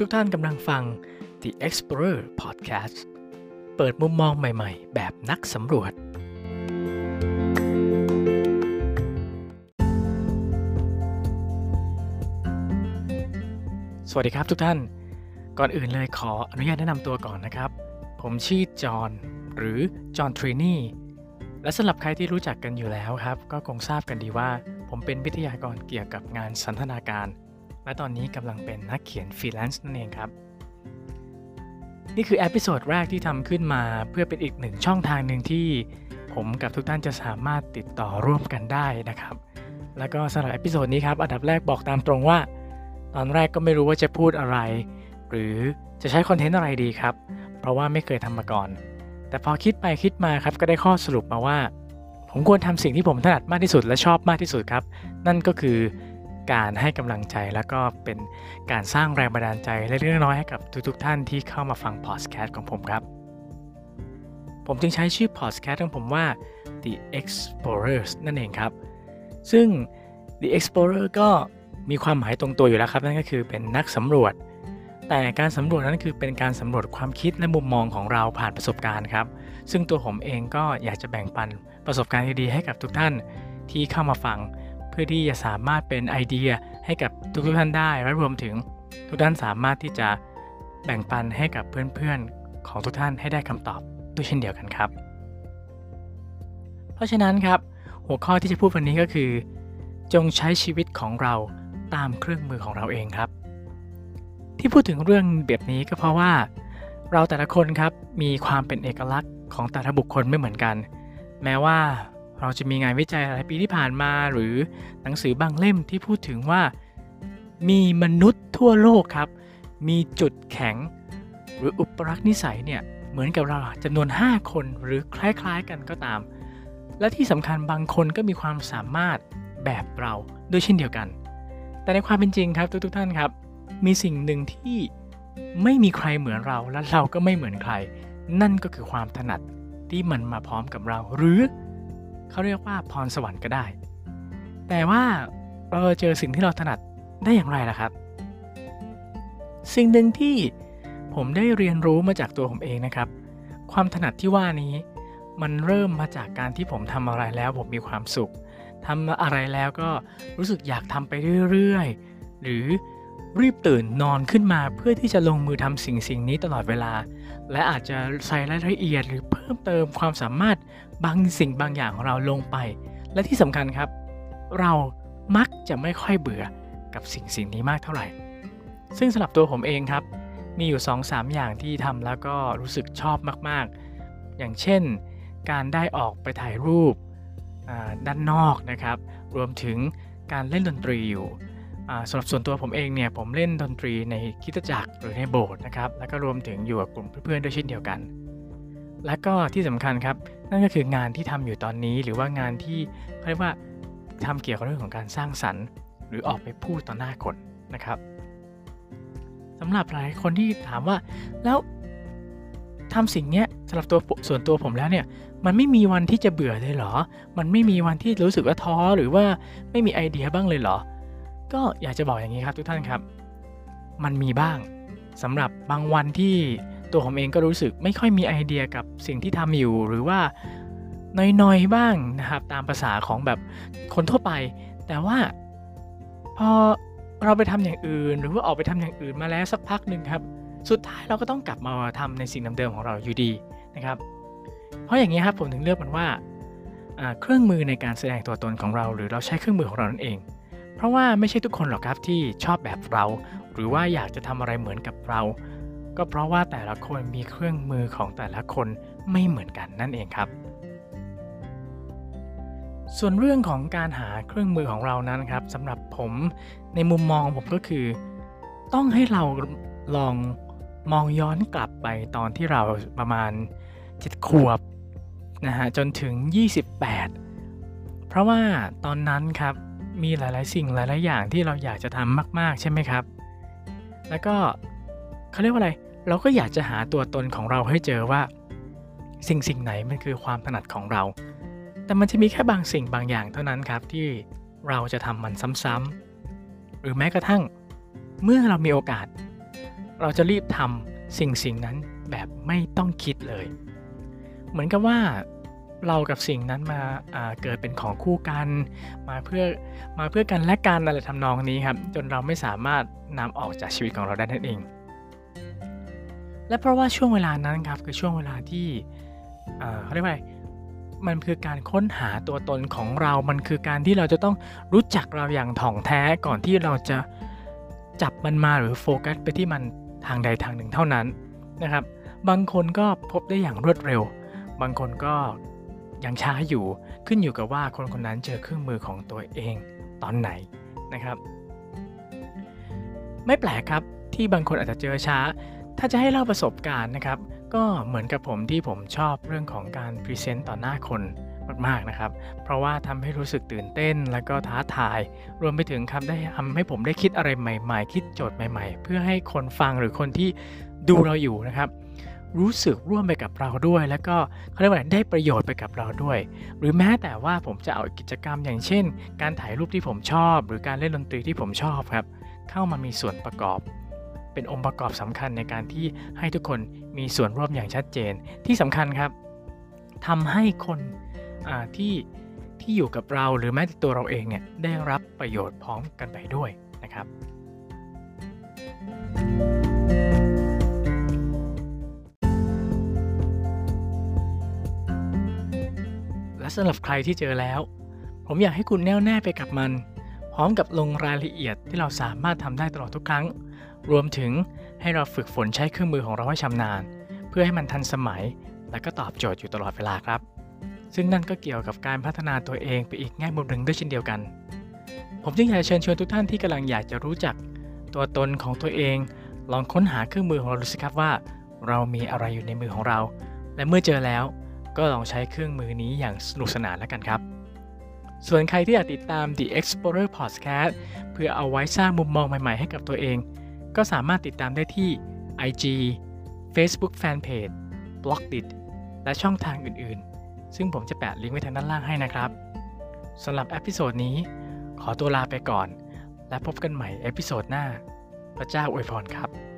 ทุกทท่านกำลังฟัง The Explorer Podcast เปิดมุมมองใหม่ๆ แบบนักสำรวจ สวัสดีครับทุกท่าน ก่อนอื่นเลยขออนุญาตแนะนำตัวก่อนนะครับ ผมชื่อจอห์นหรือจอห์นทรีนี่และสำหรับใครที่รู้จักกันอยู่แล้วครับ ก็คงทราบกันดีว่า ผมเป็นวิทยากรเกี่ยวกับงานสันทนาการ และตอนนี้กำลังเป็นนักเขียนฟรีแลนซ์นั่นเองครับ นี่คือ episode แรกที่ทำขึ้นมาเพื่อเป็นอีกหนึ่งช่องทางหนึ่งที่ผมกับทุกท่านจะสามารถติดต่อร่วมกันได้นะครับ แล้วก็สำหรับ episode นี้ครับ อันดับแรกบอกตามตรงว่า ตอนแรกก็ไม่รู้ว่าจะพูดอะไร หรือจะใช้ content อะไรดีครับ เพราะว่าไม่เคยทำมาก่อน แต่พอคิดไปคิดมาครับก็ได้ข้อสรุปมาว่า ผมควรทำสิ่งที่ผมถนัดมากที่สุดและชอบมากที่สุดครับ นั่นก็คือ การให้กำลังใจแล้วก็เป็นการสร้างแรงบันดาลใจเล็กๆน้อยๆให้กับทุกๆท่านที่เข้ามาฟังพอดแคสต์ของผมครับ ผมจึงใช้ชื่อพอดแคสต์ของผมว่า The Explorers นั่นเองครับ ซึ่ง The Explorer ก็มีความหมายตรงตัวอยู่แล้วครับ นั่นก็คือเป็นนักสำรวจ แต่การสำรวจนั้นคือเป็นการสำรวจความคิดและมุมมองของเราผ่านประสบการณ์ครับ ซึ่งตัวผมเองก็อยากจะแบ่งปันประสบการณ์ดีๆให้กับทุกท่านที่เข้ามาฟัง เพื่อที่จะสามารถเป็นไอเดียให้กับทุกท่านได้และรวมถึงทุกท่านสามารถที่จะแบ่งปันให้กับเพื่อนๆของทุกท่านให้ได้คำตอบด้วยเช่นเดียวกันครับ เพราะฉะนั้นครับ หัวข้อที่จะพูดวันนี้ก็คือ จงใช้ชีวิตของเราตามเครื่องมือของเราเองครับ ที่พูดถึงเรื่องแบบนี้ก็เพราะว่า เราแต่ละคนครับมีความเป็นเอกลักษณ์ของแต่ละบุคคลไม่เหมือนกัน แม้ว่า เราจะมีงานวิจัยหลายปีที่ผ่านมาหรือหนังสือบางเล่มที่พูดถึงว่า มีมนุษย์ทั่วโลกครับ มีจุดแข็ง หรืออุปรักษนิสัยเนี่ยเหมือนกับเราจำนวน 5 คนหรือคล้ายๆกันก็ตาม และที่สำคัญบางคนก็มีความสามารถแบบเราด้วยเช่นเดียวกัน แต่ในความเป็นจริงครับทุกๆท่านครับ มีสิ่งหนึ่งที่ไม่มีใครเหมือนเราและเราก็ไม่เหมือนใคร นั่นก็คือความถนัดที่มันมาพร้อมกับเรา หรือ เขาเรียกว่าพรสวรรค์ก็ได้ แต่ว่าเราเจอสิ่งที่เราถนัดได้อย่างไรล่ะครับ สิ่งหนึ่งที่ผมได้เรียนรู้มาจากตัวผมเองนะครับ ความถนัดที่ว่านี้มันเริ่มมาจากการที่ผมทำอะไรแล้วผมมีความสุขทำอะไรแล้วก็รู้สึกอยากทำไปเรื่อยๆ หรือ รีบตื่นนอนขึ้นมาเพื่อที่จะลงมือทำสิ่งสิ่งนี้ตลอดเวลา และอาจจะใส่รายละเอียดหรือเพิ่มเติมความสามารถบางสิ่งบางอย่างของเราลงไป และที่สำคัญครับ เรามักจะไม่ค่อยเบื่อกับสิ่งสิ่งนี้มากเท่าไหร่ ซึ่งสำหรับตัวผมเองครับ มีอยู่ 2-3 อย่างที่ทำแล้วก็รู้สึกชอบมาก ๆ อย่างเช่น การได้ออกไปถ่ายรูปด้านนอกนะครับ รวมถึงการเล่นดนตรีอยู่ สำหรับส่วนตัวผมเองเนี่ยผมเล่นดนตรีในคิตจักรหรือในโบสถ์นะครับแล้วก็รวมถึงอยู่กับกลุ่มเพื่อนๆด้วยเช่นเดียวกัน และก็ที่สำคัญครับนั่นก็คืองานที่ทำอยู่ตอนนี้ หรือว่างานที่เขาเรียกว่าทำเกี่ยวกับเรื่องของการสร้างสรรค์ หรือออกไปพูดต่อหน้าคนนะครับสำหรับหลายคนที่ถามว่าแล้วทำสิ่งนี้สำหรับตัวส่วนตัวผมแล้วเนี่ยมันไม่มีวันที่จะเบื่อเลยเหรอ มันไม่มีวันที่รู้สึกว่าท้อหรือว่าไม่มีไอเดียบ้างเลยเหรอ ก็อยากจะบอกอย่างนี้ครับทุกท่านครับ มันมีบ้างสำหรับบางวันที่ตัวผมเองก็รู้สึกไม่ค่อยมีไอเดียกับสิ่งที่ทำอยู่ หรือว่าน้อยๆบ้างนะครับ ตามภาษาของแบบคนทั่วไป แต่ว่าพอเราไปทำอย่างอื่น หรือว่าออกไปทำอย่างอื่นมาแล้วสักพักหนึ่งครับ สุดท้ายเราก็ต้องกลับมาทำในสิ่งเดิมๆของเราอยู่ดีนะครับ เพราะอย่างนี้ครับผมถึงเลือกมันว่าเครื่องมือในการแสดงตัวตนของเรา หรือเราใช้เครื่องมือของเรานั่นเอง ราะว่าไม่ใช่ทุกคนหรอกครับที่ชอบแบบเรา หรือว่าอยากจะทำอะไรเหมือนกับเรา ก็เพราะว่าแต่ละคนมีเครื่องมือของแต่ละคนไม่เหมือนกันนั่นเองครับ ส่วนเรื่องของการหาเครื่องมือของเรานั้นครับสำหรับผมในมุมมองผมก็คือ ต้องให้เราลองมองย้อนกลับไปตอนที่เราประมาณ 7 ขวบนะฮะจนถึง 28 เพราะว่าตอนนั้นครับ มีหลาย ๆ สิ่งหลาย ๆ อย่างที่เราอยากจะทำมาก ๆ ใช่ไหมครับ แล้วก็เขาเรียกว่าอะไร เราก็อยากจะหาตัวตนของเราให้เจอว่า สิ่งสิ่งไหนมันคือความถนัดของเรา แต่มันจะมีแค่บางสิ่งบางอย่างเท่านั้นครับ ที่เราจะทำมันซ้ำๆหรือแม้กระทั่ง เมื่อเรามีโอกาส เราจะรีบทำสิ่งสิ่งนั้นแบบไม่ต้องคิดเลย เหมือนกับว่า เรากับสิ่งนั้นมาเกิดเป็นของคู่กัน มาเพื่อมาเพื่อกันและกันอะไรทำนองนี้ครับ จนเราไม่สามารถนำออกจากชีวิตของเราได้นั่นเอง และเพราะว่าช่วงเวลานั้นครับคือช่วงเวลาที่เขาเรียกว่ามันคือการค้นหาตัวตนของเรา มันคือการที่เราจะต้องรู้จักเราอย่างถ่องแท้ก่อนที่เราจะจับมันมาหรือโฟกัสไปที่มันทางใดทางหนึ่งเท่านั้นนะครับ บางคนก็พบได้อย่างรวดเร็ว บางคนก็ ยังช้าอยู่ขึ้นอยู่กับว่าคนคนนั้นเจอเครื่องมือของตัวเองตอนไหนนะครับ ไม่แปลกครับที่บางคนอาจจะเจอช้า ถ้าจะให้เล่าประสบการณ์นะครับ ก็เหมือนกับผมที่ผมชอบเรื่องของการพรีเซนต์ต่อหน้าคนมากๆนะครับ เพราะว่าทำให้รู้สึกตื่นเต้นแล้วก็ท้าทาย รวมไปถึงครับได้ทำให้ผมได้คิดอะไรใหม่ ๆ คิดโจทย์ใหม่ ๆ เพื่อให้คนฟังหรือคนที่ดูเราอยู่นะครับ รู้สึกร่วมไปกับเราด้วย แล้วก็เขาเรียกว่าได้ประโยชน์ไปกับเราด้วย หรือแม้แต่ว่าผมจะเอากิจกรรมอย่างเช่น การถ่ายรูปที่ผมชอบ หรือการเล่นดนตรีที่ผมชอบครับ เข้ามามีส่วนประกอบ เป็นองค์ประกอบสำคัญในการที่ให้ทุกคนมีส่วนร่วมอย่างชัดเจน ที่สำคัญครับทำให้คนที่ที่อยู่กับเราหรือแม้แต่ตัวเราเองเนี่ยได้รับประโยชน์พร้อมกันไปด้วยนะครับ thank you และสำหรับใครที่เจอแล้ว ผมอยากให้คุณแน่วแน่ไปกับมัน พร้อมกับลงรายละเอียดที่เราสามารถทำได้ตลอดทุกครั้ง รวมถึงให้เราฝึกฝนใช้เครื่องมือของเราให้ชำนาญ เพื่อให้มันทันสมัย และก็ตอบโจทย์อยู่ตลอดเวลาครับ ซึ่งนั่นก็เกี่ยวกับการพัฒนาตัวเองไปอีกแง่มุมหนึ่งด้วยเช่นเดียวกัน ผมจึงอยากเชิญชวนทุกท่านที่กำลังอยากจะรู้จัก ตัวตนของตัวเอง ลองค้นหาเครื่องมือของเราดูสิครับว่า เรามีอะไรอยู่ในมือของเรา และเมื่อเจอแล้ว ก็ลองใช้เครื่องมือนี้อย่างสนุกสนานแล้วกันครับ ส่วนใครที่อยากติดตาม The Explorer Podcast เพื่อเอาไว้สร้างมุมมองใหม่ๆให้กับตัวเอง ก็สามารถติดตามได้ที่ IG Facebook Fanpage b l o g d i t และช่องทางอื่นๆ ซึ่งผมจะแปะลิงก์ไว้ทางด้านล่างให้นะครับสำหรับ episode นี้ ขอตัวลาไปก่อน และพบกันใหม่ episode หน้า พระเจ้าอวยพรครับ